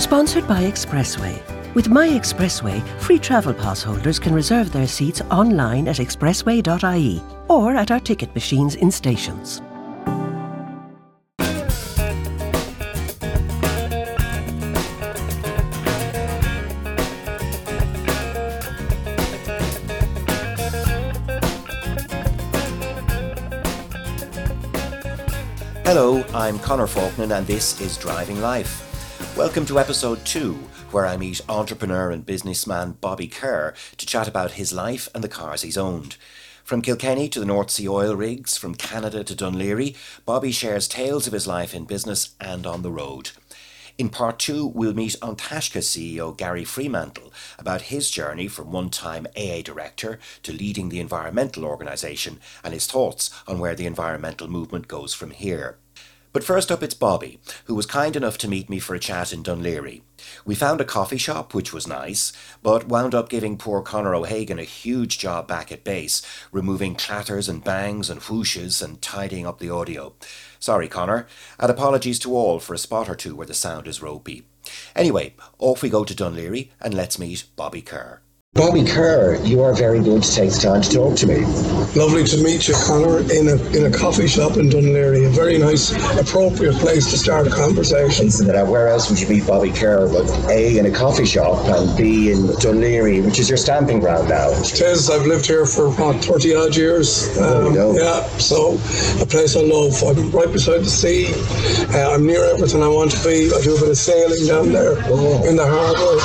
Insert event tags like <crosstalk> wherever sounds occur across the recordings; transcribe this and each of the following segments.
Sponsored by Expressway. With My Expressway, free travel pass holders can reserve their seats online at expressway.ie or at our ticket machines in stations. Hello, I'm Conor Faughnan and this is Driving Life. Welcome to episode 2, where I meet entrepreneur and businessman Bobby Kerr to chat about his life and the cars he's owned. From Kilkenny to the North Sea oil rigs, from Canada to Laoghaire, Bobby shares tales of his life in business and on the road. In part two, we'll meet Taisce CEO Gary Freemantle about his journey from one time AA director to leading the environmental organisation and his thoughts on where the environmental movement goes from here. But first up, it's Bobby, who was kind enough to meet me for a chat in Dún Laoghaire. We found a coffee shop, which was nice, but wound up giving poor Conor O'Hagan a huge job back at base, removing clatters and bangs and whooshes and tidying up the audio. Sorry, Connor, and apologies to all for a spot or two where the sound is ropey. Anyway, off we go to Dún Laoghaire, and let's meet Bobby Kerr. Bobby Kerr, you are very good to take the time to talk to me. Lovely to meet you, Connor, in a in a coffee shop in Laoghaire. A very nice, appropriate place to start a conversation. Now, where else would you meet Bobby Kerr but A, in a coffee shop, and B, in Laoghaire, which is your stamping ground now? It is. I've lived here for, what, 30 odd years. Um, yeah, so a place I love. I'm right beside the sea. Uh, I'm near everything I want to be. I do a bit of sailing down there Oh. in the harbour,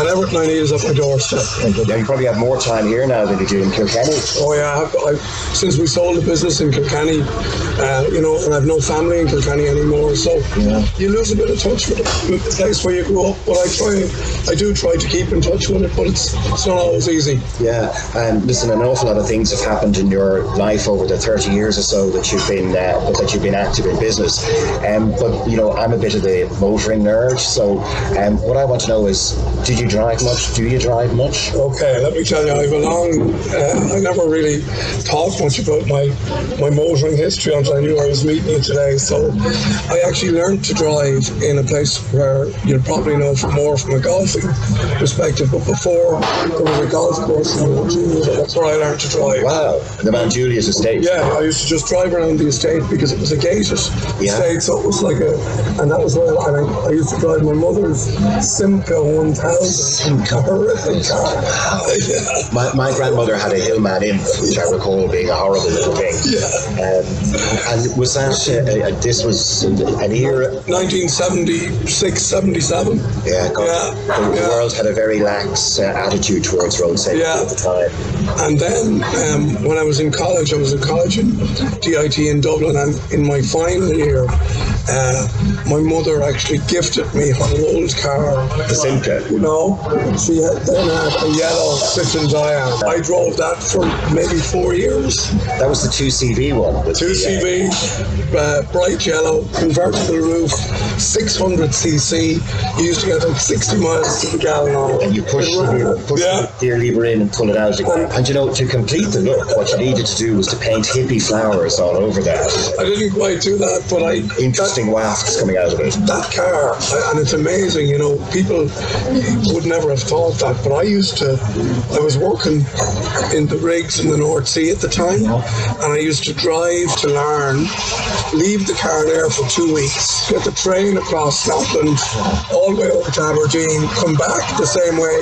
and everything I need is at my doorstep. You probably have more time here now than you do in Kilkenny. Oh yeah, I've, I've, since we sold the business in Kilkenny, uh, you know, and I've no family in Kilkenny anymore, so Yeah. you lose a bit of touch with, it, with the place where you grew up. But I try, I do try to keep in touch with it, but it's it's not always easy. Yeah, and listen, an awful lot of things have happened in your life over the 30 years or so that you've been uh, that you've been active in business. Um, but you know, I'm a bit of the motoring nerd, so um, what I want to know is, did you drive much? Do you drive much? Okay, let me tell you, I've a long. Uh, I never really talked much about my my motoring history until I knew I was meeting you today. So, I actually learned to drive in a place where you'll probably know more from a golfing perspective. But before there was a golf course in that's where I learned to drive. Wow, the Mount Juliet estate. Yeah, I used to just drive around the estate because it was a gated Yeah. estate, so it was like a, and that was where and I, I used to drive my mother's Simca 1000, a horrific car. <laughs> My, my grandmother had a Hillman Imp, which I recall being a horrible little thing. Yeah. Um, and was that uh, uh, this was an era? 1976, 77. Yeah, God, Yeah, the, the yeah. world had a very lax uh, attitude towards road safety Yeah. at the time. And then um, when I was in college, I was in college in DIT in Dublin, and in my final year, uh, my mother actually gifted me an old car. The Simca. You know, she had, then had a yellow Citroen Dyane. I drove that for maybe four years. That was the two CV one. with Two the, uh, CV, uh, bright yellow, convertible roof, 600 cc. You used to get about 60 miles to the gallon on it. and you push, the, push Yeah. the gear lever in and pull it out again. And you know, to complete the look, what you needed to do was to paint hippie flowers all over that. I didn't quite do that, but I Interesting wafts coming out of it. that car, and it's amazing, you know, people would never have thought that, but I used to, I was working in the rigs in the North Sea at the time, and I used to drive to Larne, leave the car there for two weeks, get the train across Scotland, all the way over to Aberdeen, come back the same way,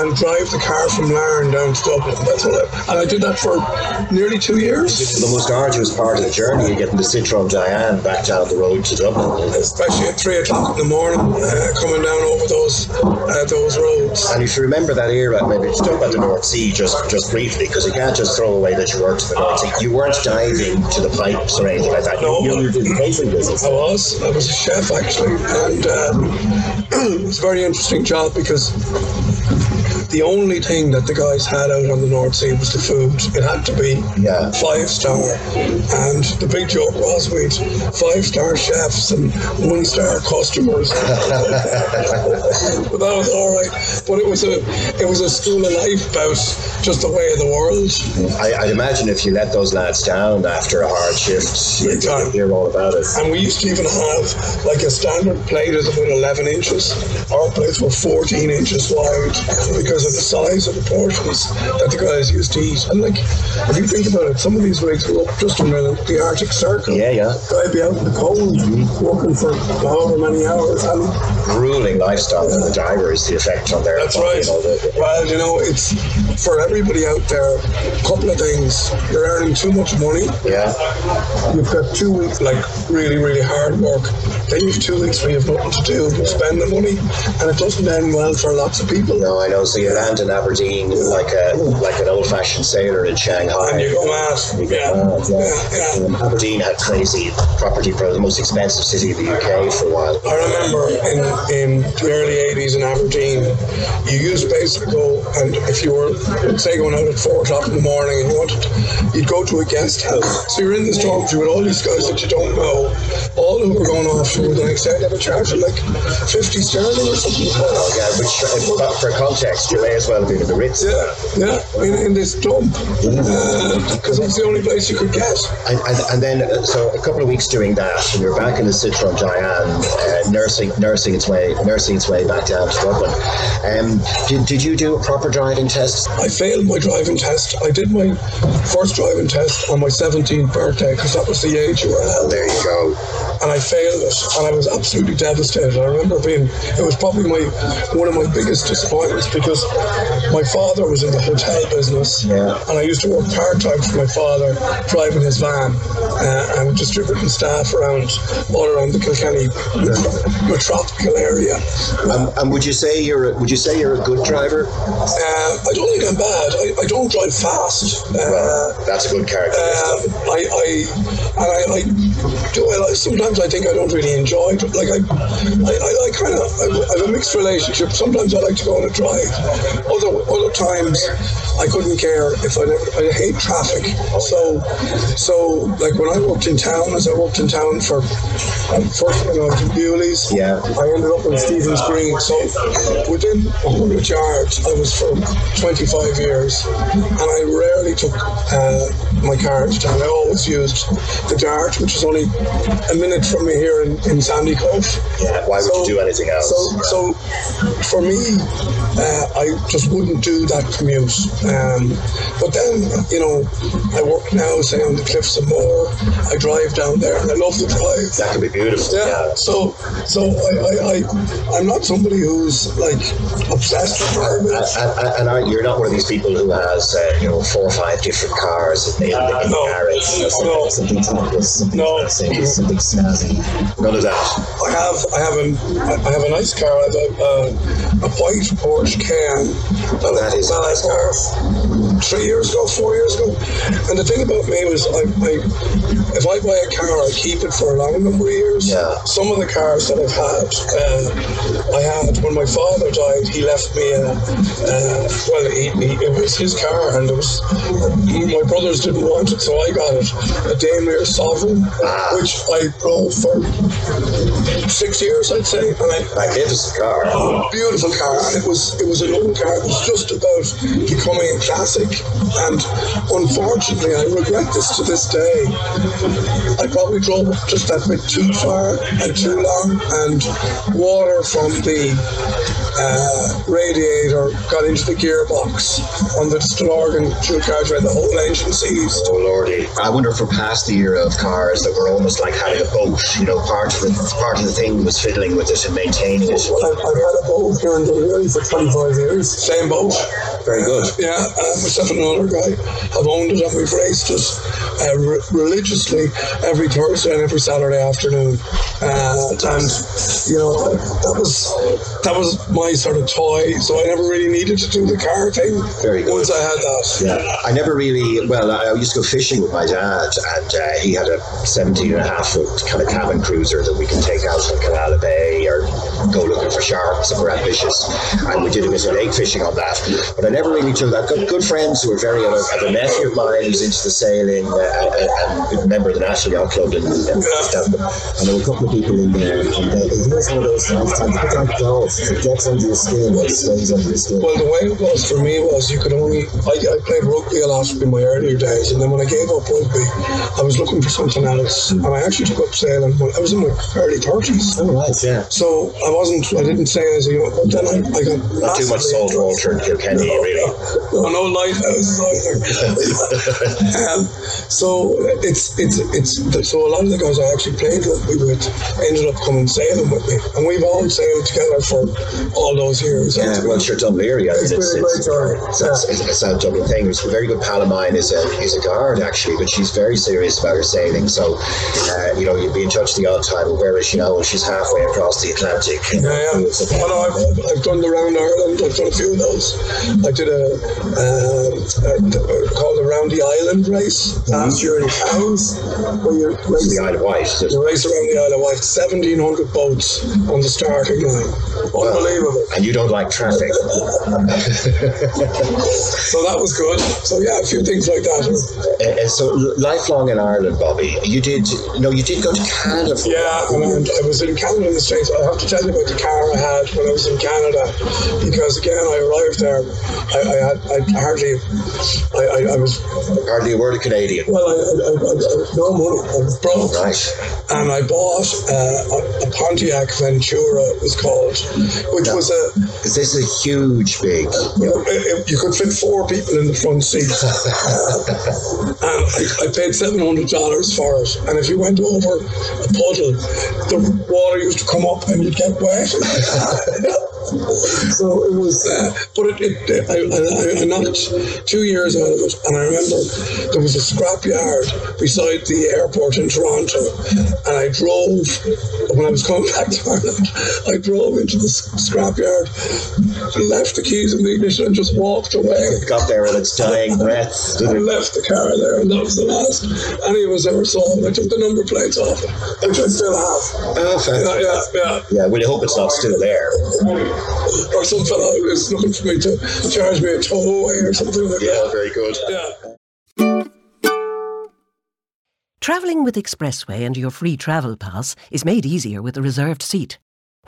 and drive the car from Larne down to Dublin. That's what I, and I did that for nearly two years. The most arduous part of the journey, getting the Citroen Dyane back down the road to Dublin. Especially at three o'clock in the morning, uh, coming down over those uh, those roads. And if you remember that era, maybe just talk about the North Sea just, just briefly, because you can't just throw away that you worked in the North Sea. You weren't diving to the pipes or anything like that. No. You, you were doing catering business. I was. I was a chef actually, and um, <clears throat> it was a very interesting job because the only thing that the guys had out on the North Sea was the food. It had to be Yeah. five star. And the big joke was we'd five star chefs and one star customers. but that was all right. But it was a it was a school of life about just the way of the world. I, I'd imagine if you let those lads down after a hard shift, you'd hear all about it. And we used to even have like a standard plate is about 11 inches. Our plates were 14 inches wide because of the size of the portions that the guys used to eat. And like, if you think about it, some of these rigs were up just under the, the Arctic Circle. Yeah, yeah. Guy'd be out in the cold working for however many hours. And Grueling lifestyle for the drivers, the effect on their that's body, right. you know, the- Well, you know, it's for everybody out there, a couple of things. You're earning too much money. yeah. You've got two weeks like really, really hard work. Then you've two weeks where you've nothing to do. You spend the money, and it doesn't end well for lots of people. No, I know. So you land in Aberdeen like a like an old-fashioned sailor in Shanghai. And you go mad. You get Yeah. mad, yeah. Yeah, yeah. Aberdeen had crazy property for the most expensive city of the UK for a while. I remember in, in the early 80s in Aberdeen, you used basically go, and if you were, say, going out at 4 o'clock in the morning and you wanted, you'd go to a guest house. So you're in this dormitory with all these guys that you don't know, all who were going off for the next day. They were charging like 50 sterling or something. Oh, yeah, which uh, but for context, you may as well have been in the Ritz. Yeah, yeah, in, in this dump. Because was the only place you could get. And, and, and then, uh, so a couple of weeks doing that, and you're back in the Citroen Dyane, uh, nursing nursing its way nursing its way back down to Dublin. Um, did, did you do a proper driving test? I failed my driving test. I did my first driving test on my 17th birthday because that was the age you were. There you go. And I failed it, and I was absolutely devastated. I remember being, it was probably my one of my biggest disappointments because my father was in the hotel business, Yeah. and I used to work part time for my father, driving his van uh, and distributing staff around all around the Kilkenny metropolitan area. Um, and would you say you're a, would you say you're a good driver? Uh, I don't think I'm bad. I, I don't drive fast. Uh, That's a good character. Um, I, I, and I, I do. I like, sometimes I think I don't really enjoy. it. Like I, I, I like kind of. I, I have a mixed relationship. Sometimes I like to go on a drive. Other, other times, I couldn't care if I. never- I hate traffic. So, so like when I worked in town, as I worked in town for um, first when I was in Bewley's. Yeah. I ended up in Stephen's Green. So within 100 yards, I was for 25 years, and I rarely took uh, my car to town. I always used the Dart, which is only a minute from me here in, in Sandy Cove. Yeah, why would you do anything else? So, so for me, uh, I just wouldn't do that commute. Um, but then, you know, I work now, say, on the Cliffs of Moher. I drive down there, and I love the drive. that could be beautiful. Yeah. Yeah. So, so I, I, I, I'm not somebody who's like obsessed with driving. And, and, and you're not one of these people who has, uh, you know, four or five different cars in the, in the No. garage. No. Something timeless, something No. classic, something snazzy. None of that. I have, I have a, I have a nice car. I have a, uh, a white Porsche Cayenne. That, That is a that I nice car. Three years ago, four years ago, and the thing about me was, I, I, if I buy a car, I keep it for a long number of years. Yeah. Some of the cars that I've had, uh, I had when my father died. He left me a, uh, well, he, he, it was his car, and it was my brothers didn't want it, so I got it. A Daimler Sovereign, Ah. which I drove for six years, I'd say, and I, Magnificent car. beautiful car, and it was it was an old car. It was just about becoming a classic, and unfortunately, I regret this to this day. I probably drove just that bit too far and too long, and water from the uh, radiator got into the gearbox on the Stillorgan dual carriageway. The whole engine seized. Oh lordy! I wonder if we're past the era of cars that were almost like having a boat. You know, part of the part of the thing was fiddling with it and maintaining it. I've, I've had a boat here in Dundee for 25 years. Same boat. Very good. Yeah, uh, myself and another guy have owned it and we've raced it uh, re- religiously every Thursday and every Saturday afternoon. Uh, and, you know, that was that was my sort of toy, so I never really needed to do the car thing Very good. once I had that. Yeah, I never really. Well, I used to go fishing with my dad, and uh, he had a 17 and a half foot kind of cabin cruiser that we could take out on Canal Bay or go looking for sharks and we're ambitious. And we did a bit of lake fishing on that. But I never really took that. Good, good friends who were very, I have a nephew of mine who's into the sailing uh, uh, and a member of the National Yacht Club in, in Stanton. And there were a couple of people in there. And uh, it was one of those it's like gets under your skin, it stays under your skin. Well, the way it was for me was you could only. I, I played rugby a lot in my earlier days, and then when I gave up rugby, I was looking for something else, and I actually took up sailing when I was in my early thirties. Oh, right, yeah. So I wasn't. I didn't sail as a young. But then I, I got Not too much salt water in Kilkenny, really. No, no lighthouses <laughs> either. um, so it's it's it's so a lot of the guys I actually played rugby with ended up coming sailing with me, and we've all sailed together for all those years. Yeah, well, sure, Dún Laoghaire. It's It's, been a great journey. it's, it's, it's, it's a Dublin thing. It's a very good pal of mine is a, is a guard, actually, but she's very serious about her sailing. So, uh, you know, you'd be in touch the odd time. Where is she now? Well, she's halfway across the Atlantic. Yeah, yeah. Well, no, I've, I've- done the round Ireland. I've done a few of those. I did a, um, a called the Round the Island race last year in Cowes, where you race, The Isle of Wight. you race around the Isle of Wight, seventeen hundred boats on the starting line. Unbelievable. And you don't like traffic. <laughs> So that was good. So yeah, a few things like that. Uh, so, lifelong in Ireland, Bobby. You did, no, you did go to Canada for Yeah, and I, I was in Canada in the States. I have to tell you about the car I had when I was in Canada because again, I arrived there. I, I had I hardly, I, I, I was hardly a word of Canadian. well, I, I, no money. I was broke. Right. and I bought uh, a, a Pontiac Ventura, it was called, which was a, this is a huge, big. you, know, you could fit four people in the front seat. <laughs> and I, I paid $700 for it. And if you went over a puddle, the water used to come up and you'd get wet. <laughs> so it was, uh, but it, it, I, I, I knocked two years out of it. And I remember there was a scrapyard beside the airport in Toronto. And I drove, when I was coming <laughs> back to Ireland, I drove into the s- scrapyard, left the keys in the ignition and just walked away. Got there in its dying <laughs> breath. I left the car there, and that was the last any of us ever saw. And I took the number plates off it, which I still have. Oh, Yeah, fantastic. yeah, yeah. Yeah, well, I hope it's not still there. Or some fellow is looking for me to charge me a tow away or something like Yeah, that. very good. Yeah. Travelling with Expressway and your free travel pass is made easier with a reserved seat.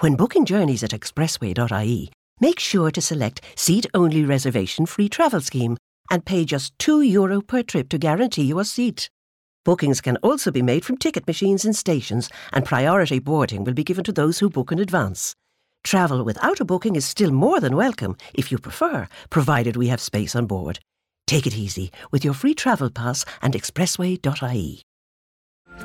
When booking journeys at expressway.ie, make sure to select Seat Only Reservation Free Travel Scheme and pay just €2 Euro per trip to guarantee you a seat. Bookings can also be made from ticket machines in stations, and priority boarding will be given to those who book in advance. Travel without a booking is still more than welcome if you prefer, provided we have space on board. Take it easy with your free travel pass and expressway.ie.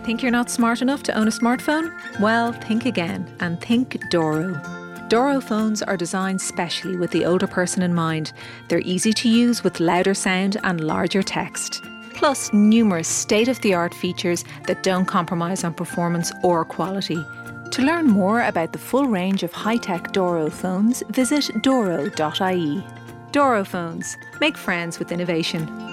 Think you're not smart enough to own a smartphone? Well, think again and think Doro. Doro phones are designed specially with the older person in mind. They're easy to use with louder sound and larger text. Plus, numerous state of the art features that don't compromise on performance or quality. To learn more about the full range of high tech Doro phones, visit doro.ie. Doro phones. Make friends with innovation.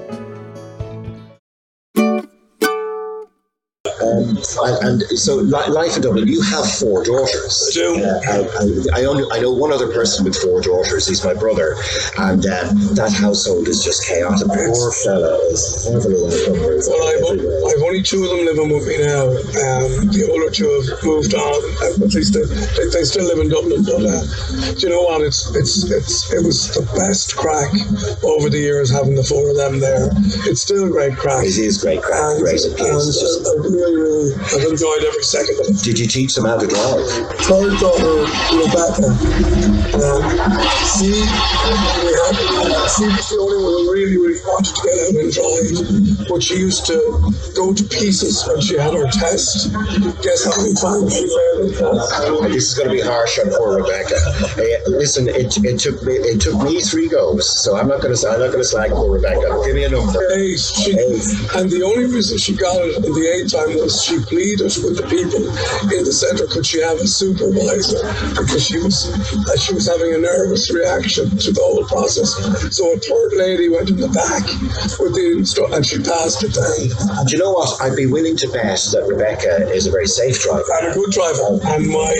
And, and so, li- life in Dublin, you have four daughters. I do. Uh, I, I, only, I know one other person with four daughters. He's my brother, and um, that household is just chaotic. Poor fella is heavily encumbered. Well, I've. I've only two of them living with me now. Um, the older two have moved on. At least they, they, they still live in Dublin. But uh, do you know what? It's it's it's it was the best crack over the years having the four of them there. It's still a great crack. It is great crack, And, great and uh, I really, really, I've enjoyed every second of it. Did you teach them how to drive? Third daughter, Rebecca. Um, she, we had she was the only one who really, really wanted to get out and drive. But she used to go to pieces when she had her test. Guess how many times she failed the? This is going to be harsh on poor Rebecca. Hey, listen, it, it took me it took me three goes, so I'm not going to I'm not going to slag poor Rebecca. Give me a number. Eight. She, and the only reason she got it in the eighth time was she pleaded with the people in the centre could she have a supervisor because she was uh, she was having a nervous reaction to the whole process. So a third lady went in the back with the instru- and she passed it down. And do you know what? I'd be willing to bet that Rebecca is a very safe driver. And a good driver. And my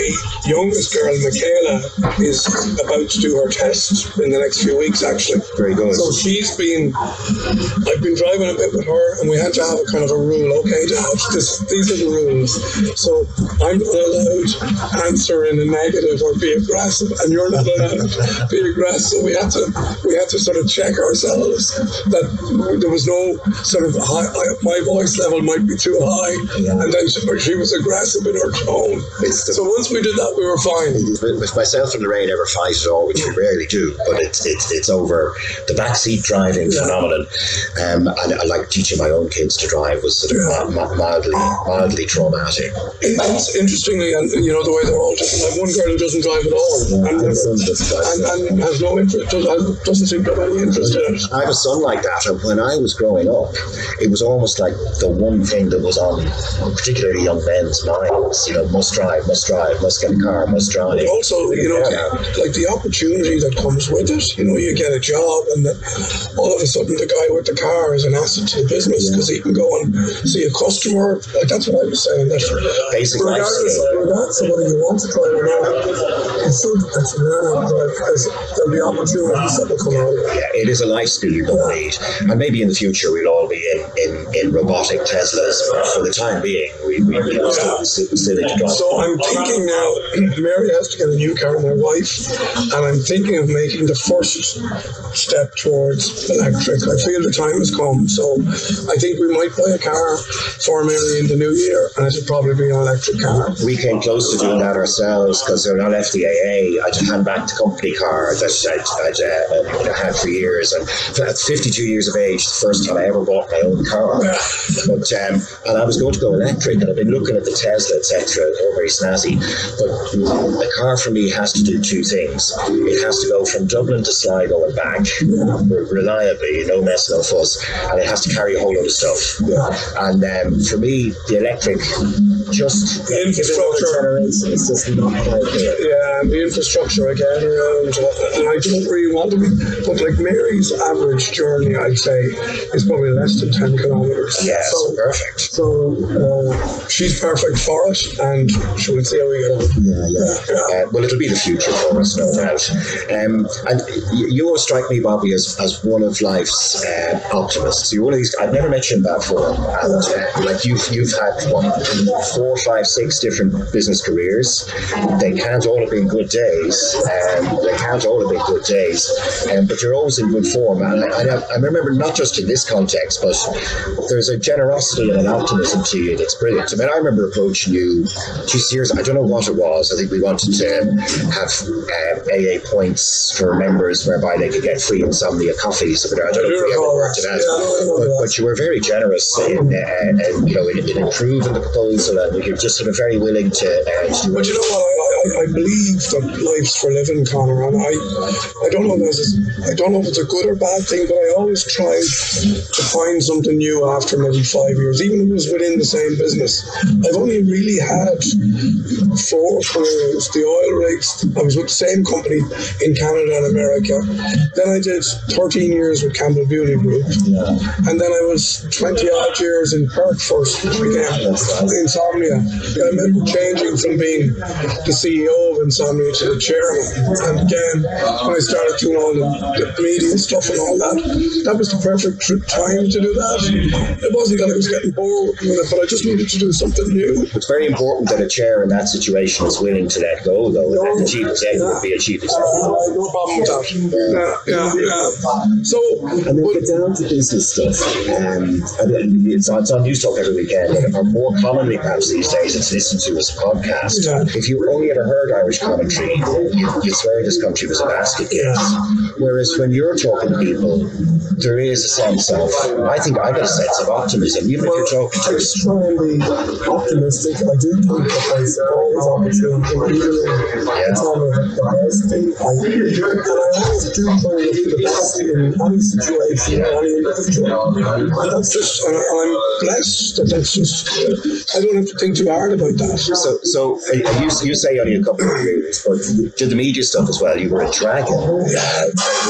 youngest girl, Michaela, is about to do her test in the next few weeks, actually. Very good. So she's been, I've been driving a bit with her, and we had to have a kind of a rule. Okay, Dad, this, these are the rules. So I'm not allowed to answer in a negative or be aggressive, and you're not allowed to be aggressive. So we had to, we had to sort of check ourselves that there was no sort of high, my voice level might be too high, and then she, she was aggressive in her tone. The- So once we did that, we were fine. with, myself and Lorraine ever fight at all, which we rarely do, but it's it's it's over the backseat driving phenomenon. Um, and I like teaching my own kids to drive was sort of mi- mi- mildly traumatic. It's interestingly, and you know the way they're all different. Like one girl who doesn't drive at all, and, never, and, and has no interest, doesn't, seem to have any interest in it. I have a son like that, and when I was growing up, it was almost like the one thing that was on particularly young men's minds. You know, must drive, must drive, must get a car, must drive. But also, you know, like the opportunity that comes with it. You know, you get a job, and then all of a sudden, the guy with the car is an asset to the business because he can go and see a customer. Like that's what I was saying. That Basic regardless, regardless of whether you want to drive or not, you should actually learn how to drive because there'll be opportunities that will come out. Yeah, it is a life skill you don't need. And maybe in the future we'll all be in, in, in robotic Teslas, but for the time being, we, we you know, still, still, still need to drive. So I'm thinking now, Mary has to get a new car, my wife, and I'm thinking of making the first step towards electric. I feel the time has come, so I think we might buy a car for Mary in the new year, and it'll probably be an electric car. we came close to doing that ourselves because they're not FDAA. I just hand back the company car that I'd, I'd uh, you had for years. And at 52 years of age, the first time I ever bought my own car. But um, and I was going to go electric, and I've been looking at the Tesla, etc. They're very snazzy. But a car for me has to do two things. It has to go from Dublin to Sligo and back re- reliably, no mess, no fuss, and it has to carry a whole lot of stuff. And um, for me, the electric just The infrastructure. it's just not. Yeah, the infrastructure again around, and I don't really want to be, but like Mary's average journey, I'd say, is probably less than 10 kilometres. Yeah, so, perfect. so uh, she's perfect for it, and she will see how we get on. Yeah, yeah. Uh, well, it'll be the future for us, no doubt. Um, and you strike me, Bobby, as, as one of life's uh, optimists. You're one of these. I've never met you in that before, and uh, like you've you've had what four, five, six different business careers. They can't all have been good days. Um, they can't all have been good days. Um, but you're always in good form, and I, I, I remember not just in this context, but there's a generosity and an optimism to you that's brilliant. I mean, I remember approaching you two years. I don't know what it was. I think we wanted to have uh, AA points for members whereby they could get free insomnia coffees. But I don't know if we ever worked it out. Yeah, I know But, but you were very generous in, uh, uh, you know, in, in improving the proposal, and you're just sort of very willing to. Uh, to But you know what? I, I, believe that life's for living, Connor, and I, I don't know if is, I don't know if it's a good or bad thing, but I always try to find something new after maybe five years, even if it was within the same business. I've only really had four careers. The oil rigs, I was with the same company in Canada and America. Then I did 13 years with Campbell Bewley Group, and then I was 20 odd years in Perth first again, insomnia. I remember changing from being the CEO of Insomnia to the chairman. And again, when I started doing all the, the media stuff and all that, that was the perfect tr- time to do that. It wasn't that I was getting bored with it, but I just needed to do something new. It's very important that a chair in that situation is willing to let go, though. And let the chief executive Yeah. be a chief Uh, no problem with that. Yeah, yeah, yeah. So, And then but- get down to business stuff. Um, and it's, on, it's on News Talk every weekend, and or more commonly perhaps these days, it's listened to as a podcast. Yeah. If you were only ever you heard Irish commentary, you, swear this country was a basket case. Whereas when you're talking to people, there is a sense of, I think I get a sense of optimism, even if you're talking to just try and be optimistic. I do think that there's always opportunity, even in a time of adversity. I, and I always do try look for the best in any situation, any individual. And that's just, and I'm blessed that that's just, I don't have to think too hard about that. So, so uh, you, you say only a couple of years, but you did the media stuff as well. You were a dragon,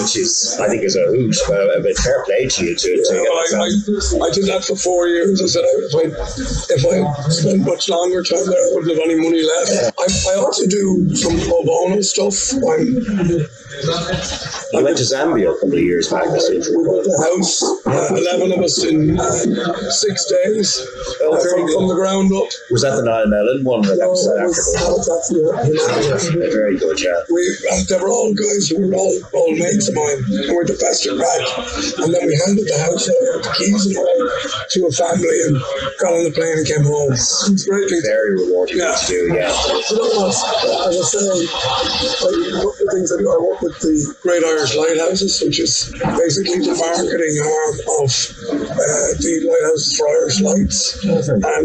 which is, I think, is a hoot. But uh, a bit fair play to you to, to get I. I, I did that for four years. I said if I if I spent much longer time there, I wouldn't have any money left. I, I also do some pro bono stuff. I'm You went to Zambia a couple of years back. I we built a house, uh, eleven of us in six days uh, from, from the ground up. Was that the Niall Mellon one? That was South That Africa? that was actually a- Yeah, Very good, yeah. we uh, they were all guys who were all old mates of mine and we're the best at crack. And then we handed the house over, the keys and all, to a family and got on the plane and came home. It was Very rewarding Yeah. to do, yeah. You know what? As I say, like, one of the things I do, I work with the Great Irish Lighthouses, which is basically the marketing arm of uh, the Lighthouse for Irish Lights. And I,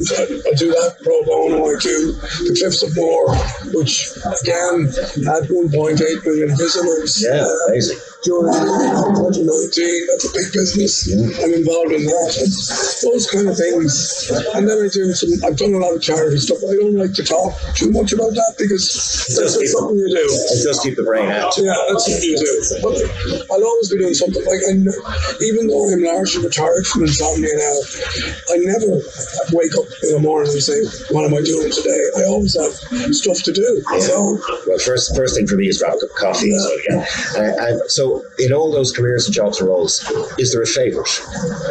I do that pro bono. I do the Cliffs of Moher, which again had 1.8 million visitors. Yeah, uh, amazing. during 2019. That's a big business. I'm involved in that. Those kind of things. And then I do some, I've done a lot of charity stuff. I don't like to talk too much about that because that's just something you do. It does keep the brain active. Yeah, that's what you do. But I'll always be doing something like, I, even though I'm largely retired from insomnia now, I never wake up in the morning and say, "What am I doing today?" I always have stuff to do. So Well, first first thing for me is grab a cup of coffee. So, yeah. Uh, and so, in all those careers and jobs and roles, is there a favourite?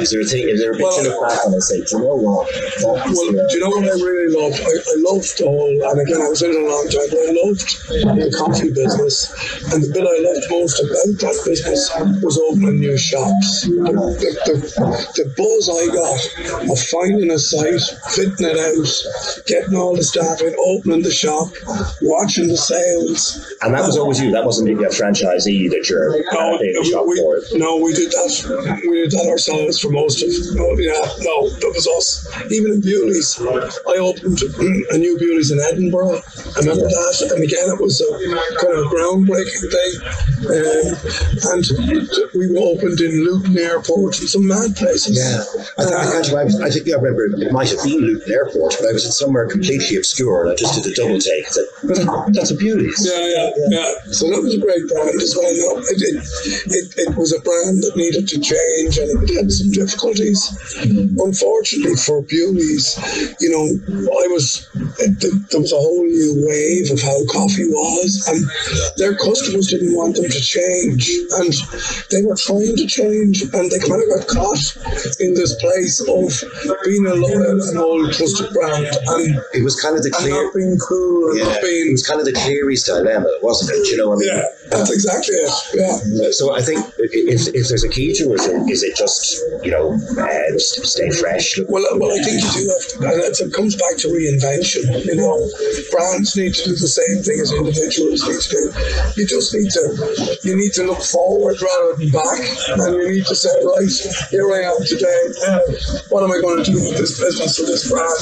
Is there a thing? Is there a bit Well, back on and say, do you know what? Well, do you know what I really loved? I, I loved all, and again, I was in it a long time, but I loved the coffee business. And the bit I loved most about that business was opening new shops. The, the, the, the buzz I got of finding a site, fitting it out, getting all the staff in, opening the shop, watching the sales. and that was always you. That wasn't a franchisee that you're No, we, no, we did that. We did that ourselves for most of. No, yeah, no, that was us. Even in Bewley's, I opened <clears throat> a new Bewley's in Edinburgh. I remember that, and again, it was a kind of groundbreaking thing. Um, and we opened in Luton Airport and some mad places. Yeah, I, th- I, actually, I, was- I think I remember it might have been Luton Airport, but I was in somewhere completely obscure, and I just did a double take said, "But "That's a beauty." Yeah, yeah, yeah. So that was a great brand as well. It, it, it, it was a brand that needed to change and it had some difficulties. Unfortunately for Bewley's, you know, I was, it, there was a whole new wave of how coffee was and their customers didn't want them to change and they were trying to change and they kind of got caught in this place of being a loyal and old trusted brand and, It was kind of the clear. not being cool Yeah, not being it was kind of the Cleary's dilemma, wasn't it? You know, I mean, yeah, that's exactly it. Yeah. So I think if, if there's a key to it, is it just you know uh, stay fresh? Well, uh, well, I think you do have to, and it's, it comes back to reinvention. You know, brands need to do the same thing as individuals need to do. You just need to, you need to look forward rather than back, and you need to say, right, here I am today. What am I going to do with this business or this brand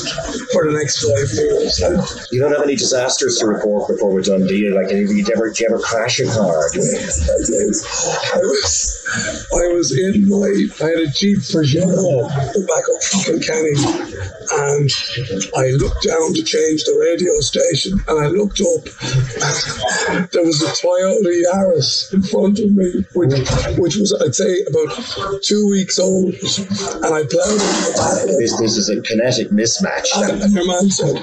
for the next five years? And You don't have any disasters to report before we're done, do you? Like, did you ever, did you ever crash car? <laughs> I was, I was in my, I had a Jeep back up from Kilkenny, and I looked down to change the radio station, and I looked up, there was a Toyota Yaris in front of me, which, which was, I'd say, about two weeks old, and I plowed into it. This, this is a kinetic mismatch. And, and your man said,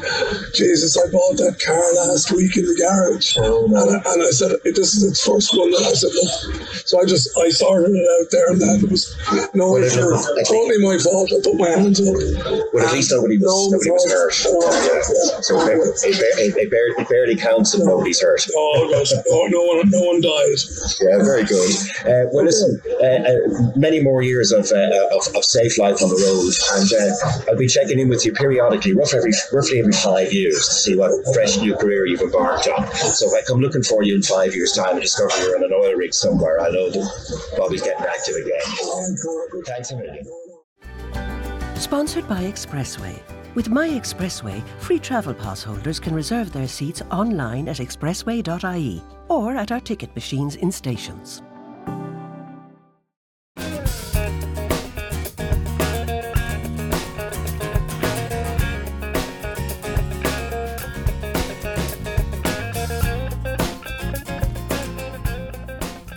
Jesus, I bought that car last week in the garage. Oh, and, I, and I said, this is its first one. And I said, look. So I just I sorted it out there, and then it was no Well, issue. I Totally my fault. I put my hands up. Well, at least nobody was, No nobody was hurt. Oh, Yeah. yeah. So it, it, it, it, barely, it barely counts if nobody's hurt. Oh, gosh. Oh, no one, no one died. Yeah, very good. Uh, well, listen, uh, uh, many more years of, uh, of, of safe life on the road, and uh, I'll be checking in with you periodically, roughly every, roughly every five years, to see what fresh new career you've embarked on. So if I come looking for you in five years' time and discover you're on an oil rig somewhere, I know that Bobby's getting active again. Thanks a million. Sponsored by Expressway. With My Expressway, free travel pass holders can reserve their seats online at expressway.ie or at our ticket machines in stations.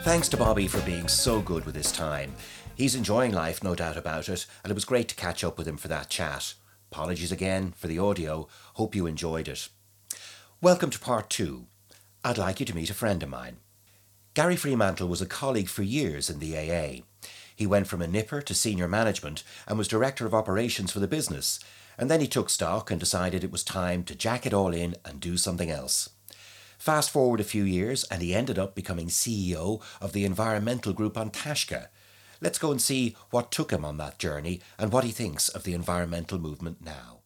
Thanks to Bobby for being so good with his time. He's enjoying life, no doubt about it, and it was great to catch up with him for that chat. Apologies again for the audio. Hope you enjoyed it. Welcome to part two. I'd like you to meet a friend of mine. Gary Fremantle was a colleague for years in the AA. He went from a nipper to senior management and was director of operations for the business. And then he took stock and decided it was time to jack it all in and do something else. Fast forward a few years, and he ended up becoming CEO of the environmental group An Taisce. Let's go and see what took him on that journey and what he thinks of the environmental movement now.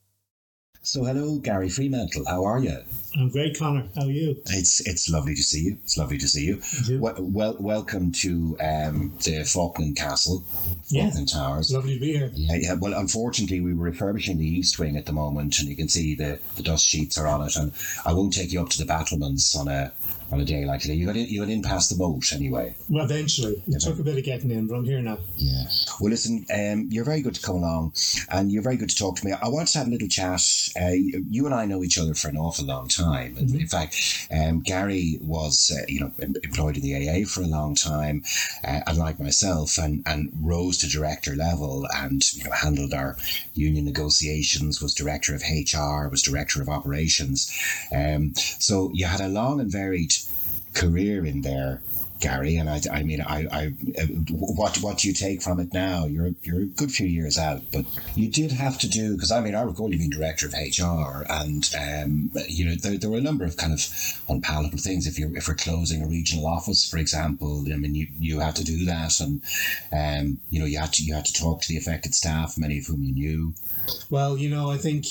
So, hello, Gary Fremantle. How are you? I'm great, Connor. How are you? It's it's lovely to see you. It's lovely to see you. you. Well, well welcome to um, the Faughnan Castle, Yeah. Faughnan Towers. Lovely to be here. Yeah, yeah. Well, unfortunately, we were refurbishing the east wing at the moment, and you can see the, the dust sheets are on it. And I won't take you up to the battlements on a on a day like today. You got in, you got in past the moat anyway. Well, eventually. It took a bit of getting in, but I'm here now. Yeah. Well, listen, um, you're very good to come along, and you're very good to talk to me. I want to have a little chat. Uh, you and I know each other for an awful long time. And In fact, um, Gary was, uh, you know, em- employed in the AA for a long time, uh, unlike myself, and, and rose to director level, and you know, handled our union negotiations. Was director of HR. Was director of operations. Um, so you had a long and varied career in there. Gary, and I, I mean, I, I, what, what do you take from it now? You're, you're a good few years out, but you did have to do because I mean, I recall you being director of HR, and um, you know, there, there were a number of kind of unpalatable things. If you're, if we're closing a regional office, for example, I mean, you, you had to do that, and um, you know, you had to, you had to talk to the affected staff, many of whom you knew. Well, you know, I think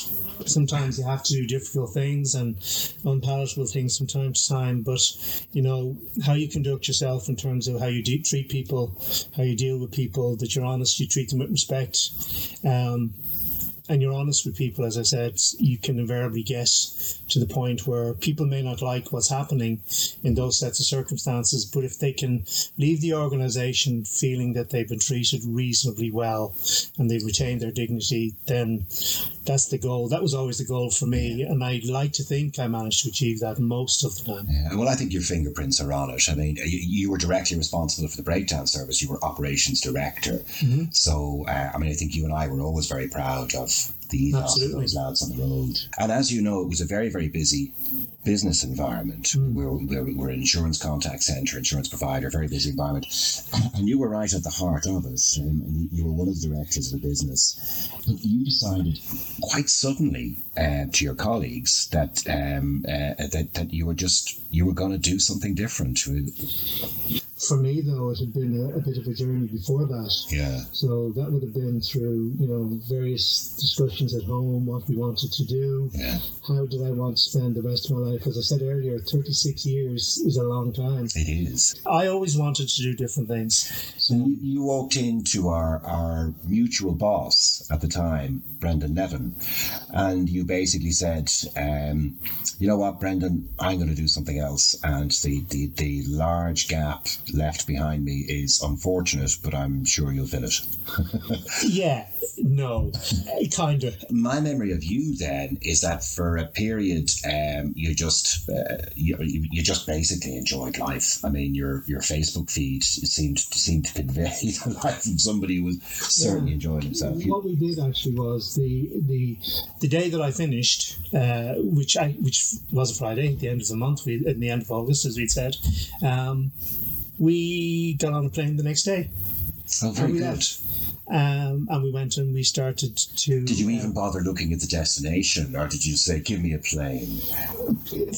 sometimes you have to do difficult things and unpalatable things from time to time, but, you know, how you conduct yourself in terms of how you de- treat people, how you deal with people, that you're honest, you treat them with respect. Um, and you're honest with people, as I said, you can invariably get to the point where people may not like what's happening in those sets of circumstances, but if they can leave the organization feeling that they've been treated reasonably well and they've retained their dignity, then that's the goal. That was always the goal for me, and I'd like to think I managed to achieve that most of the time. Yeah, well, I think your fingerprints are on it. I mean, you, you were directly responsible for the breakdown service. You were operations director. So, uh, I mean, I think you and I were always very proud of the Absolutely. those lads on the road. And as you know, it was a very, very busy business environment. We're, we're, we're an insurance contact centre, insurance provider, very busy environment. And you were right at the heart of it. Um, you, you were one of the directors of the business. But you decided quite suddenly uh, to your colleagues that um, uh, that that you were just you were going to do something different. For me, though, it had been a, a bit of a journey before that. Yeah, So that would have been through, you know, various discussions at home, what we wanted to do, yeah, how did I want to spend the rest of my life. As I said earlier, 36 years is a long time. it is. I always wanted to do different things. So you, you walked into our our mutual boss at the time, Brendan Nevin, and you basically said, um, "You know what, Brendan, I'm going to do something else." And the the, the large gap left behind me is unfortunate, but I'm sure you'll fill it. <laughs> yeah, no, kind of. My memory of you then is that for a period, um, you just uh, you, you just basically enjoyed life. I mean, your your Facebook feed seemed seemed to convey <laughs> the life of somebody who was certainly yeah. enjoying himself. What we did actually was the the the day that I finished, uh, which I which was a Friday, at the end of the month, we, at the end of August, as we'd said. Um, we got on a plane the next day. Oh, very good. Left. Um, and we went and we started to. Did you even bother looking at the destination, or did you say, "Give me a plane"?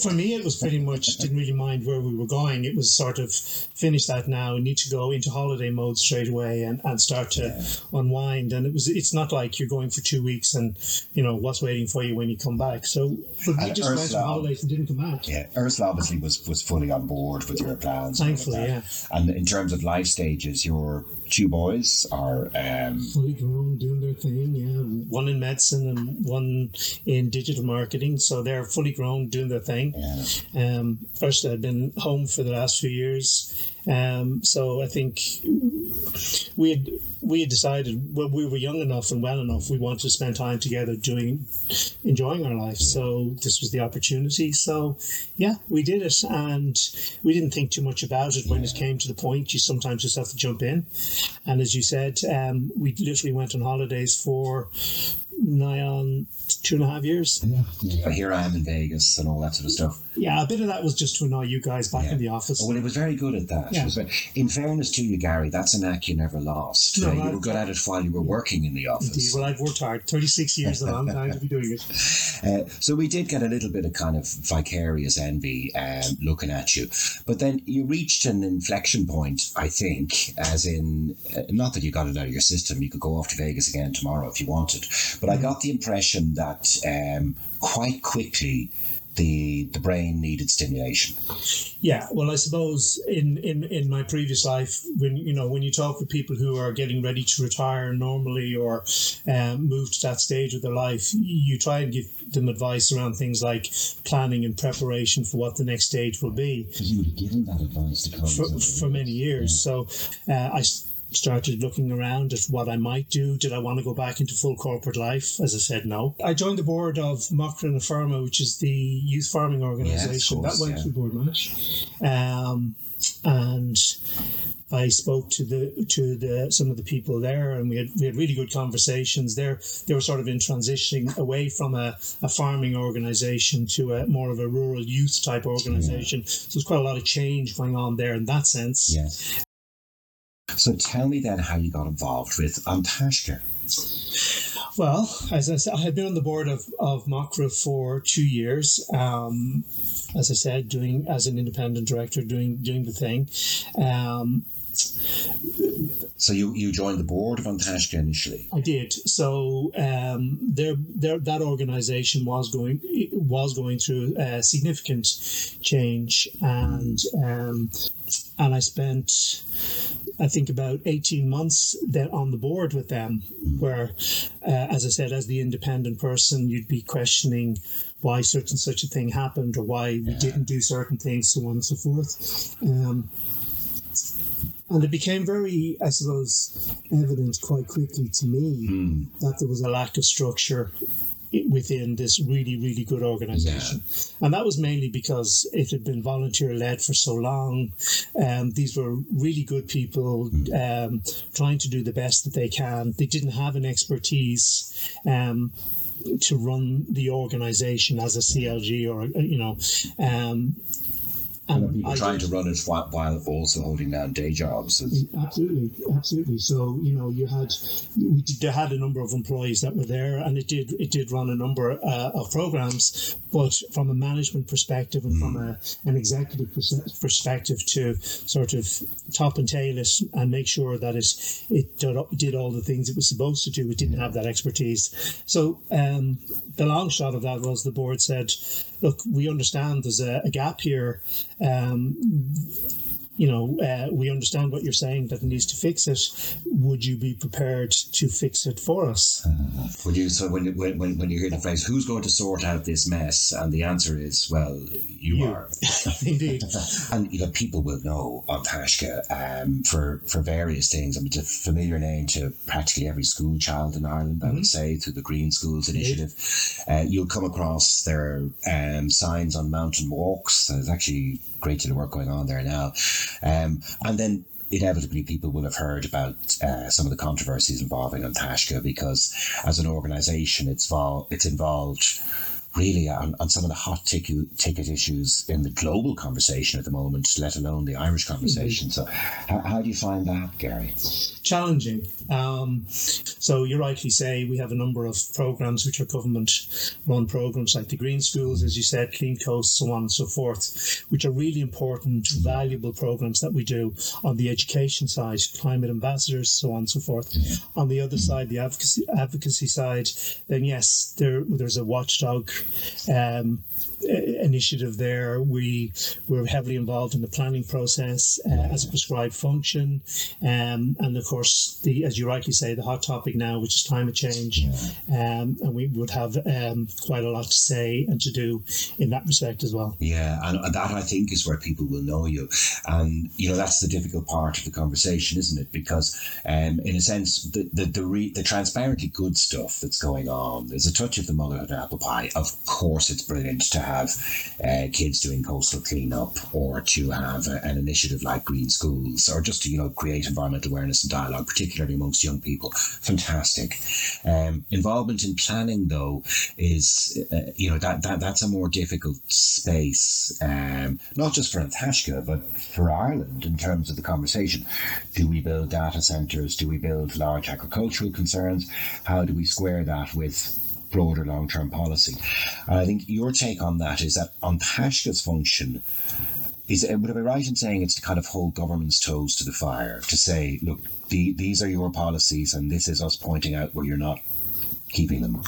For me, it was pretty much didn't really mind where we were going. It was sort of finish that now. We need to go into holiday mode straight away and, and start to yeah. unwind. And it was it's not like you're going for two weeks and you know what's waiting for you when you come back. So but we just Ursula, went on holidays and didn't come back. Yeah, Ursula obviously was was fully on board with your plans. Thankfully, yeah. And in terms of life stages, your two boys are um, fully grown, doing their thing. Yeah, one in medicine and one in digital marketing, so they're fully grown, doing their thing. Yeah. Um, first, I've been home for the last few years, um, so I think we had we had decided when we were young enough and well enough, we wanted to spend time together doing enjoying our life. So this was the opportunity. So yeah, we did it, and we didn't think too much about it when it came to the point. You sometimes just have to jump in, and as you said, um, we literally went on holidays for nigh on two and a half years. Yeah. yeah. Here I am in Vegas and all that sort of stuff. Yeah, a bit of that was just to annoy you guys back yeah. in the office. Oh, well, it was very good at that. Yeah. Very, in fairness to you, Gary, that's a knack you never lost. No, uh, you were good at it while you were working in the office. Indeed. Well, I've worked hard. 36 years is a long time to be doing it. Uh, so we did get a little bit of kind of vicarious envy um, looking at you. But then you reached an inflection point, I think, as in, uh, not that you got it out of your system, you could go off to Vegas again tomorrow if you wanted. But I mm. got the impression that um, quite quickly the the brain needed stimulation. Yeah, well, I suppose in, in, in my previous life, when you know when you talk with people who are getting ready to retire normally or um, move to that stage of their life, you try and give them advice around things like planning and preparation for what the next stage will be. Because you would have given that advice to for, for many years. Yeah. So uh, I started looking around at what I might do. Did I want to go back into full corporate life? As I said, no. I joined the board of Macra na Feirme, which is the youth farming organisation. that went yeah. through board match. Um, and I spoke to the to the some of the people there, and we had we had really good conversations. There, they were sort of in transitioning away from a, a farming organisation to a more of a rural youth type organisation. Yeah. So there's quite a lot of change going on there in that sense. Yes. So tell me then how you got involved with An Taisce. Well, as I said, I had been on the board of, of Macra for two years. Um, as I said, doing as an independent director, doing doing the thing. Um, so you, you joined the board of An Taisce initially. I did. So um, there, there, that organisation was going was going through a significant change, and um, and I spent I think about 18 months then on the board with them, where, uh, as I said, as the independent person, you'd be questioning why such and such a thing happened or why we didn't do certain things, so on and so forth. Um, and it became very, I suppose, evident quite quickly to me mm. that there was a lack of structure within this really, really good organization. Yeah. And that was mainly because it had been volunteer led for so long. Um, these were really good people mm. um, trying to do the best that they can. They didn't have an expertise. Um, to run the organization as a CLG or you know um, and people trying to run it while, while also holding down day jobs. Absolutely, absolutely. So you know, you had we did, had a number of employees that were there, and it did it did run a number uh, of programs. But from a management perspective and mm. from a, an executive perspective, to sort of top and tail it and make sure that it it did, did all the things it was supposed to do, it didn't have that expertise. So um, the long shot of that was the board said, "Look, we understand there's a, a gap here." Um, you know, uh, we understand what you're saying that it needs to fix it. Would you be prepared to fix it for us? Would you? So when when when when you hear the phrase, "Who's going to sort out this mess?" and the answer is, "Well, you, You. are." <laughs> Indeed. <laughs> And you know, people will know of Taisce um, for for various things. I mean, it's a familiar name to practically every school child in Ireland. I would say through the Green Schools Initiative. Uh, you'll come across their um, signs on mountain walks. There's actually great deal of work going on there now, um, and then. Inevitably, people will have heard about uh, some of the controversies involving An Taisce because, as an organisation, it's, vol- it's involved really on, on some of the hot ticket, ticket issues in the global conversation at the moment, let alone the Irish conversation. So, how, how do you find that, Gary? challenging. Um, so you rightly say we have a number of programs which are government run programs like the Green Schools, as you said, Clean Coast, so on and so forth, which are really important, valuable programs that we do on the education side, climate ambassadors, so on and so forth. On the other side, the advocacy advocacy side, then yes, there there's a watchdog um, initiative there. We we're heavily involved in the planning process uh, as a prescribed function, um, and of course, the as you rightly say, the hot topic now, which is climate change, um, and we would have um, quite a lot to say and to do in that respect as well. Yeah, and that I think is where people will know you, and you know that's the difficult part of the conversation, isn't it? Because, um, in a sense, the the the, re- the transparently good stuff that's going on, there's a touch of the motherhood apple pie. Of course, it's brilliant to have uh, kids doing coastal cleanup, or to have a, an initiative like Green Schools, or just to you know create environmental awareness and dialogue, particularly amongst young people. Fantastic. Um, involvement in planning, though, is uh, you know that, that that's a more difficult space, um, not just for An Taisce, but for Ireland in terms of the conversation. Do we build data centres? Do we build large agricultural concerns? How do we square that with broader long-term policy? And I think your take on that is that An Taisce's function is would I be right in saying it's to kind of hold government's toes to the fire to say, look, the, these are your policies, and this is us pointing out where you're not keeping them.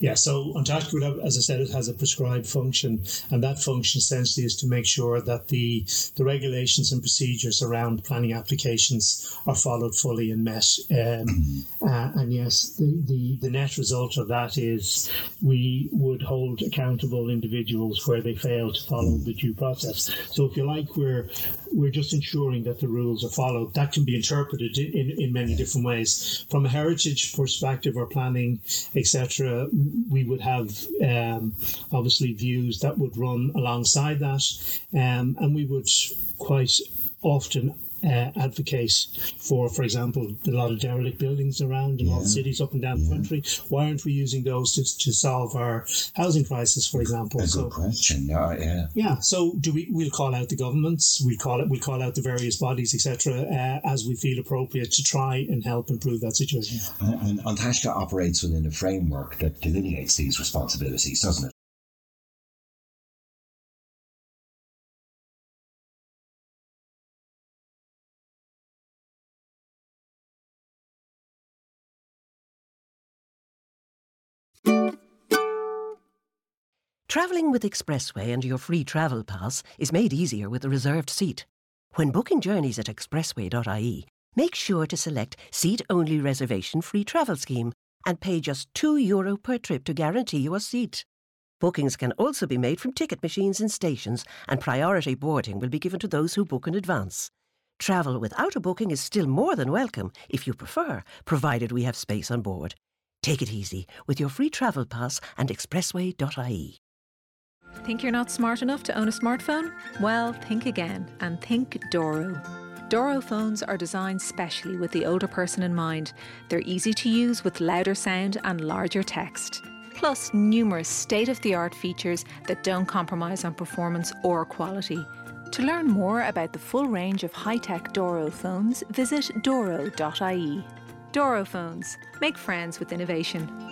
Yeah, so An Taisce, would as I said, it has a prescribed function, and that function essentially is to make sure that the the regulations and procedures around planning applications are followed fully and met. Um, uh, and yes, the, the the net result of that is we would hold accountable individuals where they fail to follow the due process. So if you like, we're we're just ensuring that the rules are followed. That can be interpreted in, in many different ways. From a heritage perspective or planning, etc., we would have um, obviously views that would run alongside that, um, and we would quite often uh, advocate for, for example, a lot of derelict buildings around in all cities up and down the country. Why aren't we using those to, to solve our housing crisis, for example? A So- good question. Yeah, yeah. yeah. So do we? We'll call out the governments. We call it. We call out the various bodies, etc., uh, as we feel appropriate to try and help improve that situation. And, and An Taisce operates within a framework that delineates these responsibilities, doesn't it? Travelling with Expressway and your free travel pass is made easier with a reserved seat. When booking journeys at expressway.ie, make sure to select Seat Only Reservation Free Travel Scheme and pay just €2 Euro per trip to guarantee you a seat. Bookings can also be made from ticket machines in stations, and priority boarding will be given to those who book in advance. Travel without a booking is still more than welcome if you prefer, provided we have space on board. Take it easy with your free travel pass and expressway.ie. Think you're not smart enough to own a smartphone? Well, think again and think Doro. Doro phones are designed specially with the older person in mind. They're easy to use with louder sound and larger text. Plus, numerous state of the art features that don't compromise on performance or quality. To learn more about the full range of high tech Doro phones, visit doro.ie. Doro phones. Make friends with innovation.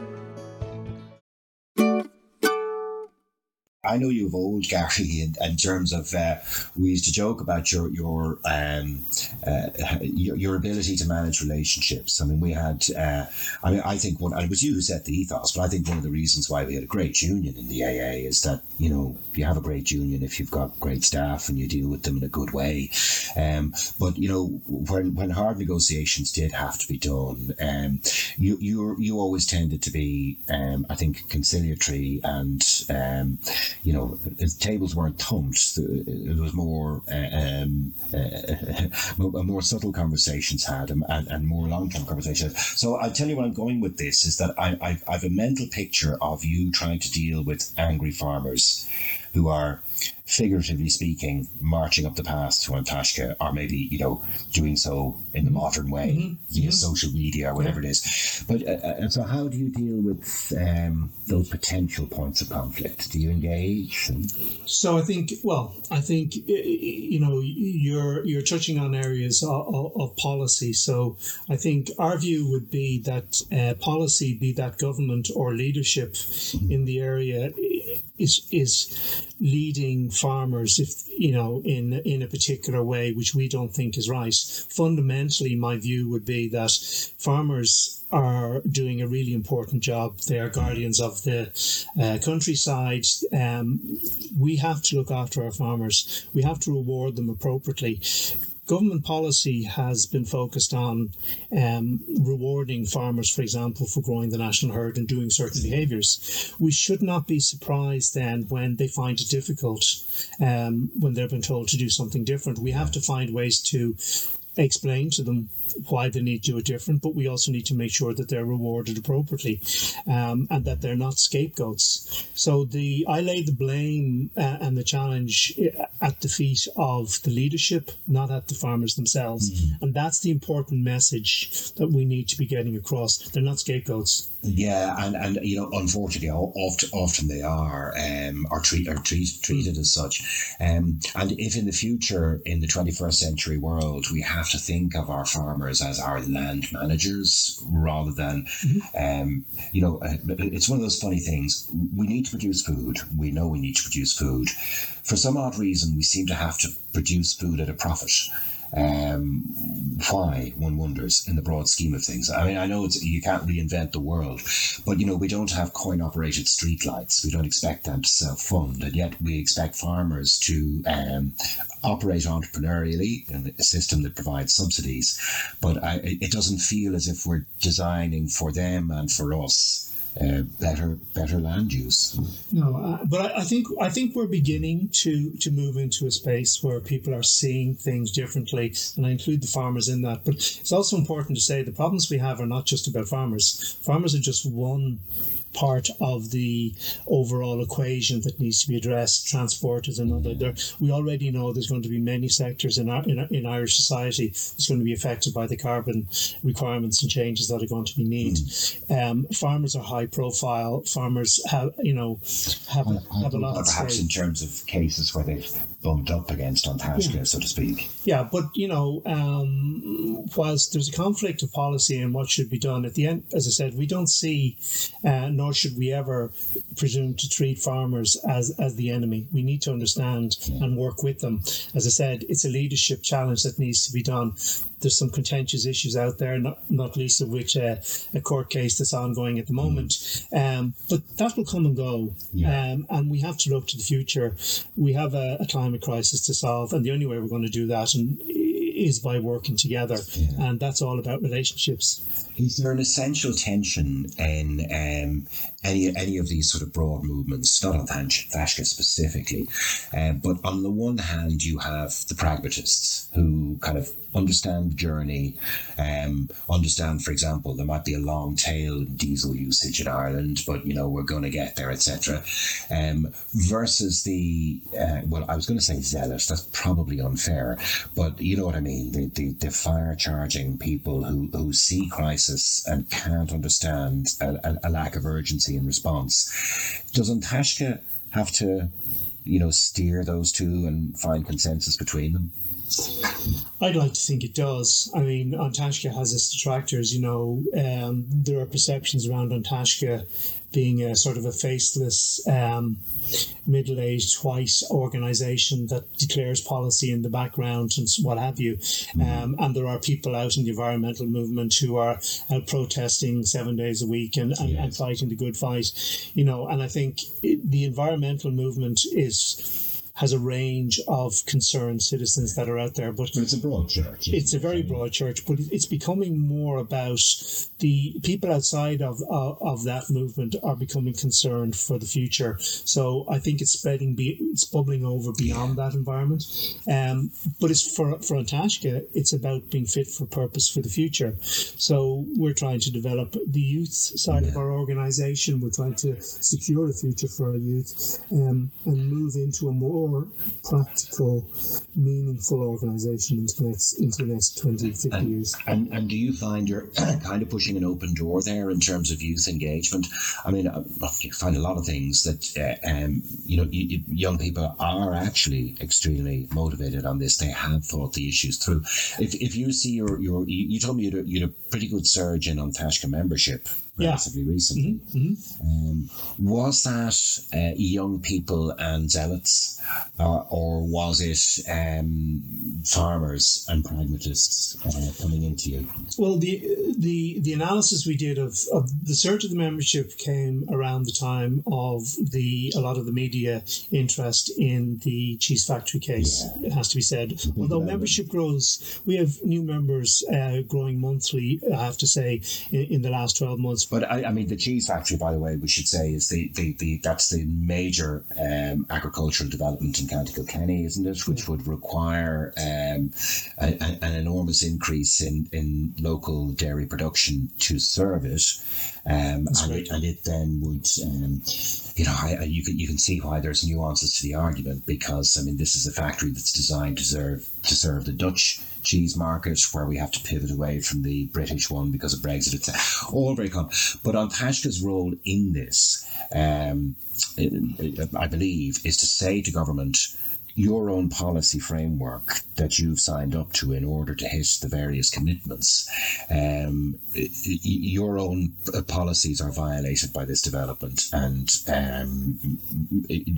I know you've old Gary in, in terms of uh, we used to joke about your your um, uh, your, your, ability to manage relationships. I mean, we had. Uh, I mean, I think one. it was you who set the ethos, but I think one of the reasons why we had a great union in the AA is that you know you have a great union if you've got great staff and you deal with them in a good way. Um, but you know when when hard negotiations did have to be done, um, you you you always tended to be, um, I think, conciliatory and um, you know, tables weren't thumped. It was more, uh, um, uh, <laughs> more subtle conversations had and, and, more long term conversations. So I'll tell you where I'm going with this is that I, I, I have a mental picture of you trying to deal with angry farmers who are figuratively speaking, marching up the path to An Taisce, or maybe, you know, doing so in the modern way mm-hmm. via mm-hmm. social media or whatever yeah. it is. But uh, uh, so, how do you deal with um, those potential points of conflict? Do you engage? And... So, I think, well, I think, you know, you're you're touching on areas of, of policy. So, I think our view would be that uh, policy, be that government or leadership mm-hmm. in the area, is is leading farmers if you know in in a particular way which we don't think is right. Fundamentally my view would be that farmers are doing a really important job. They are guardians of the uh, countryside. Um, we have to look after our farmers. We have to reward them appropriately government policy has been focused on um, rewarding farmers, for example, for growing the national herd and doing certain behaviours. We should not be surprised then when they find it difficult um, when they've been told to do something different. We have to find ways to explain to them why they need to do it different, but we also need to make sure that they're rewarded appropriately um, and that they're not scapegoats. So the I lay the blame uh, and the challenge uh, at the feet of the leadership, not at the farmers themselves, mm-hmm. and that's the important message that we need to be getting across. They're not scapegoats. Yeah, and, and you know, unfortunately, often often they are um, are, treat, are treat, treated as such. Um, and if in the future, in the twenty first century world, we have to think of our farmers as our land managers rather than, mm-hmm. um, you know, uh, it's one of those funny things. We need to produce food. We know we need to produce food. For some odd reason, we seem to have to produce food at a profit. Um, why one wonders in the broad scheme of things. I mean, I know it's you can't reinvent the world, but you know we don't have coin-operated streetlights. We don't expect them to self-fund, and yet we expect farmers to um, operate entrepreneurially in a system that provides subsidies. But I, it doesn't feel as if we're designing for them and for us uh, better better land use. No, uh, but I, I, think I think we're beginning to to move into a space where people are seeing things differently, and I include the farmers in that. But it's also important to say the problems we have are not just about farmers. Farmers are just one part of the overall equation that needs to be addressed. Transport is another. There, we already know there's going to be many sectors in, our, in, in Irish society that's going to be affected by the carbon requirements and changes that are going to be needed. Mm. Um, farmers are high profile. Farmers have, you know, have, have a lot. Perhaps in terms of cases where they've bumped up against An Taisce, yeah. so to speak. Yeah, but you know, um, whilst there's a conflict of policy and what should be done at the end, as I said, we don't see. Uh, nor should we ever presume to treat farmers as, as the enemy. We need to understand and work with them. As I said, it's a leadership challenge that needs to be done. There's some contentious issues out there, not, not least of which uh, a court case that's ongoing at the moment. Um, but that will come and go. Yeah. Um, and we have to look to the future. We have a, a climate crisis to solve, and the only way we're going to do that and is by working together, yeah. and that's all about relationships. Is there an essential tension in um, any any of these sort of broad movements, not An Taisce specifically, uh, but on the one hand, you have the pragmatists who kind of understand the journey, um, understand, for example, there might be a long tail in diesel usage in Ireland, but you know we're going to get there, etc. Um, versus the uh, well, I was going to say zealous. That's probably unfair, but you know what I mean. The the, the fire charging people who who see crisis and can't understand a, a, a lack of urgency in response. Does An Taisce have to you know, steer those two and find consensus between them? I'd like to think it does. I mean, An Taisce has its detractors. You know, um, there are perceptions around An Taisce being a sort of a faceless, um, middle-aged white organisation that declares policy in the background and what have you. Um, and there are people out in the environmental movement who are out protesting seven days a week and, and, and fighting the good fight. You know, and I think the environmental movement is has a range of concerned citizens that are out there. But, it's a broad church. It's a very broad church, but it's becoming more about the people outside of, of, of that movement are becoming concerned for the future. So I think it's spreading, be, it's bubbling over beyond that environment. Um, but it's for for An Taisce, it's about being fit for purpose for the future. So we're trying to develop the youth side yeah. of our organisation. We're trying to secure a future for our youth um, and move into a more more practical, meaningful organisation into the next into the next 20, 50 and, years. And and do you find you're <clears throat> kind of pushing an open door there in terms of youth engagement? I mean, uh, you find a lot of things that uh, um, you know you, you, young people are actually extremely motivated on this. They have thought the issues through. If, if you see your your you told me you had a, you had a pretty good surge in An Taisce membership relatively yeah. recently. Mm-hmm. mm-hmm. Um, was that uh, young people and zealots, uh, or was it um, farmers and pragmatists uh, coming into you? Well, the the the analysis we did of, of the surge of the membership came around the time of the a lot of the media interest in the cheese factory case. Yeah. It has to be said. Although membership grows, we have new members uh, growing monthly. I have to say in, in the last twelve months but I, I, mean, the cheese factory, by the way, we should say is the, the, the that's the major um, agricultural development in County Kilkenny, isn't it? Which would require um, a, a, an enormous increase in, in local dairy production to serve it. Um, and, it, and it then would, um, you know, I, I, you can you can see why there's nuances to the argument because I mean this is a factory that's designed to serve to serve the Dutch cheese market where we have to pivot away from the British one because of Brexit. It's all very common. But An Taisce's role in this, um, I believe, is to say to government your own policy framework that you've signed up to in order to hit the various commitments, um, your own policies are violated by this development, and um,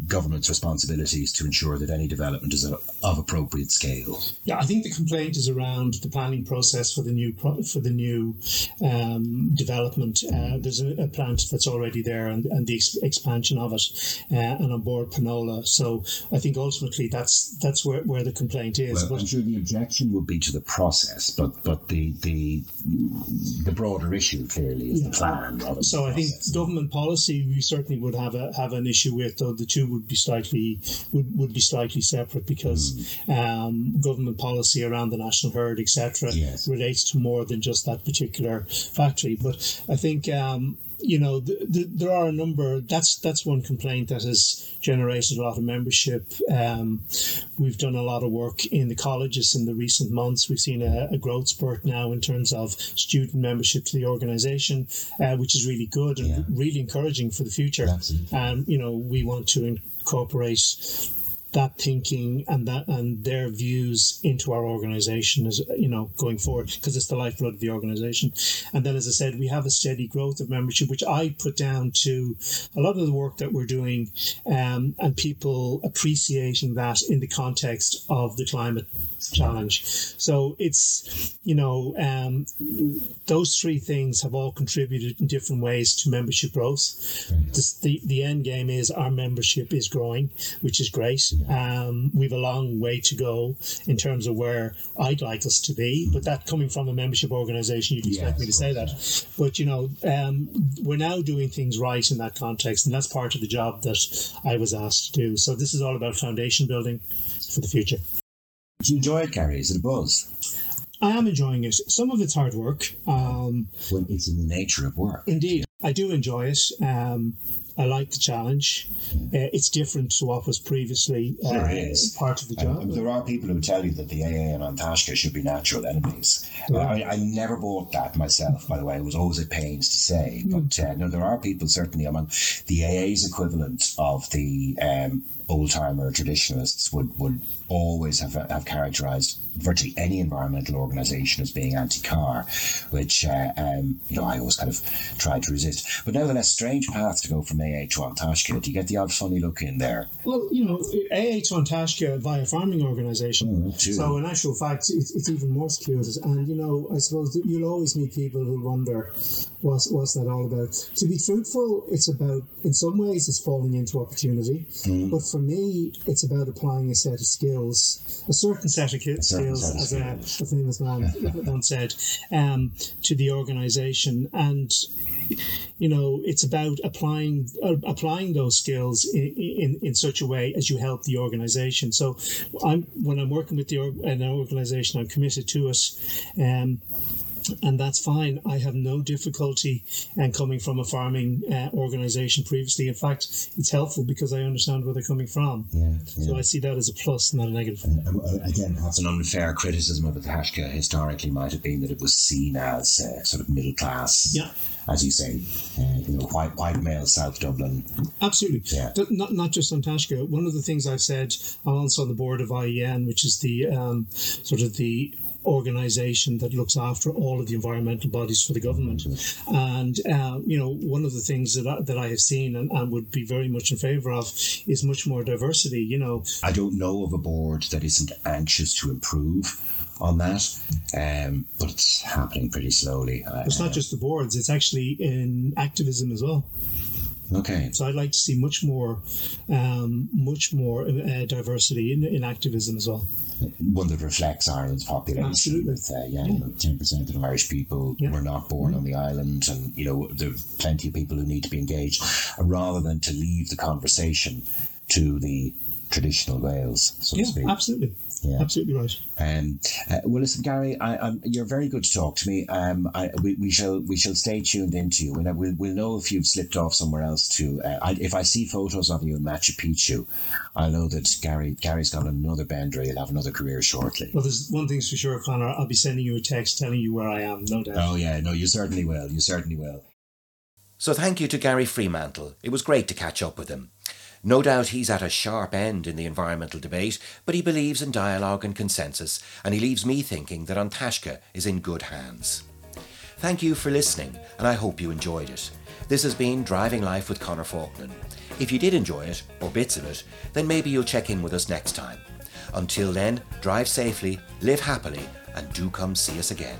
government's responsibilities to ensure that any development is of appropriate scale. Yeah, I think the complaint is around the planning process for the new pro- for the new um, development. Uh, there's a, a, plant that's already there, and, and the ex- expansion of it, uh, and An Bord Pleanála. So I think ultimately that's that's where, where the complaint is. Well, but I'm sure the objection would be to the process, but but the the the broader issue clearly is yeah. the plan. so I think government policy we certainly would have a have an issue with, though the two would be slightly would, would be slightly separate because mm. um, government policy around the national herd, etc., yes. relates to more than just that particular factory. But I think. Um, you know, the, the, there are a number. That's that's one complaint that has generated a lot of membership. Um, we've done a lot of work in the colleges in the recent months. We've seen a, a growth spurt now in terms of student membership to the organisation, uh, which is really good and yeah. really encouraging for the future. And um, you know, we want to incorporate that thinking and that and their views into our organization as you know going forward because it's the lifeblood of the organization. And then as i said we have a steady growth of membership which i put down to a lot of the work that we're doing um, and people appreciating that in the context of the climate challenge. So it's you know um, those three things have all contributed in different ways to membership growth. The, the, the end game is our membership is growing which is great um, we've a long way to go in terms of where I'd like us to be, but that coming from a membership organisation, you'd expect yes, me to say that. But you know, um, we're now doing things right in that context, and that's part of the job that I was asked to do. So this is all about foundation building for the future. Do you enjoy it, Gary? Is it a buzz? I am enjoying it. Some of it's hard work. Um, well, it's in the nature of work. Indeed, I do enjoy it. Um, I like the challenge. Uh, it's different to what was previously uh, sure part of the job. there are people who tell you that the AA and An Taisce should be natural enemies. I, I, never bought that myself, by the way. It was always a pains to say. Mm. But uh, no, there are people certainly. I mean, the AA's equivalent of the um, old timer traditionalists would, would always have, have characterized virtually any environmental organization as being anti-car, which uh, um, you know I always kind of tried to resist. But nevertheless, strange path to go from To An Do you get the odd funny look in there? Well, you know, to An via farming organisation. Mm, so in actual fact, it's, it's even more secluded. And you know, I suppose you'll always meet people who wonder what's what's that all about. To be truthful, it's about in some ways it's falling into opportunity, mm. but for me, it's about applying a set of skills, a certain set of skills as a, a, famous man <laughs> once said, um, to the organisation. And you know, it's about applying uh, applying those skills in, in, in such a way as you help the organisation. So, I'm when I'm working with the an organisation, I'm committed to it. Um, and that's fine. I have no difficulty in coming from a farming uh, organization previously. In fact, it's helpful because I understand where they're coming from. Yeah, yeah. So I see that as a plus, not a negative. Uh, again, that's an unfair criticism of the Taisce historically might have been that it was seen as uh, sort of middle class. Yeah as you say, uh, you know, white white male South Dublin. Absolutely. Yeah. Not not just An Taisce. One of the things I've said, I'm also on the board of IEN, which is the um, sort of the organization that looks after all of the environmental bodies for the government. And, uh, you know, one of the things that I, that I have seen and, and would be very much in favor of is much more diversity, you know. I don't know of a board that isn't anxious to improve on that, um, but it's happening pretty slowly. It's not just the boards; it's actually in activism as well. Okay. So I'd like to see much more, um, much more uh, diversity in, in activism as well. One that reflects Ireland's population. Absolutely. With, uh, yeah, yeah. ten percent of Irish people yeah. were not born mm-hmm. on the island, and you know there are plenty of people who need to be engaged, rather than to leave the conversation to the traditional Wales, so yeah, to speak. Absolutely. Yeah. Absolutely right. Um, uh, well, listen, Gary, I, you're very good to talk to me. Um, I, we, we shall we shall stay tuned into you, and we'll, we'll know if you've slipped off somewhere else too. Uh, I, if I see photos of you in Machu Picchu, I know that Gary Gary's got another bender. He'll have another career shortly. Well, there's one thing's for sure, Conor. I'll be sending you a text telling you where I am, no doubt. Oh yeah, no, you certainly will. You certainly will. So thank you to Gary Freemantle. It was great to catch up with him. No doubt he's at a sharp end in the environmental debate, but he believes in dialogue and consensus, and he leaves me thinking that An Taisce is in good hands. Thank you for listening, and I hope you enjoyed it. This has been Driving Life with Conor Faughnan. If you did enjoy it, or bits of it, then maybe you'll check in with us next time. Until then, drive safely, live happily, and do come see us again.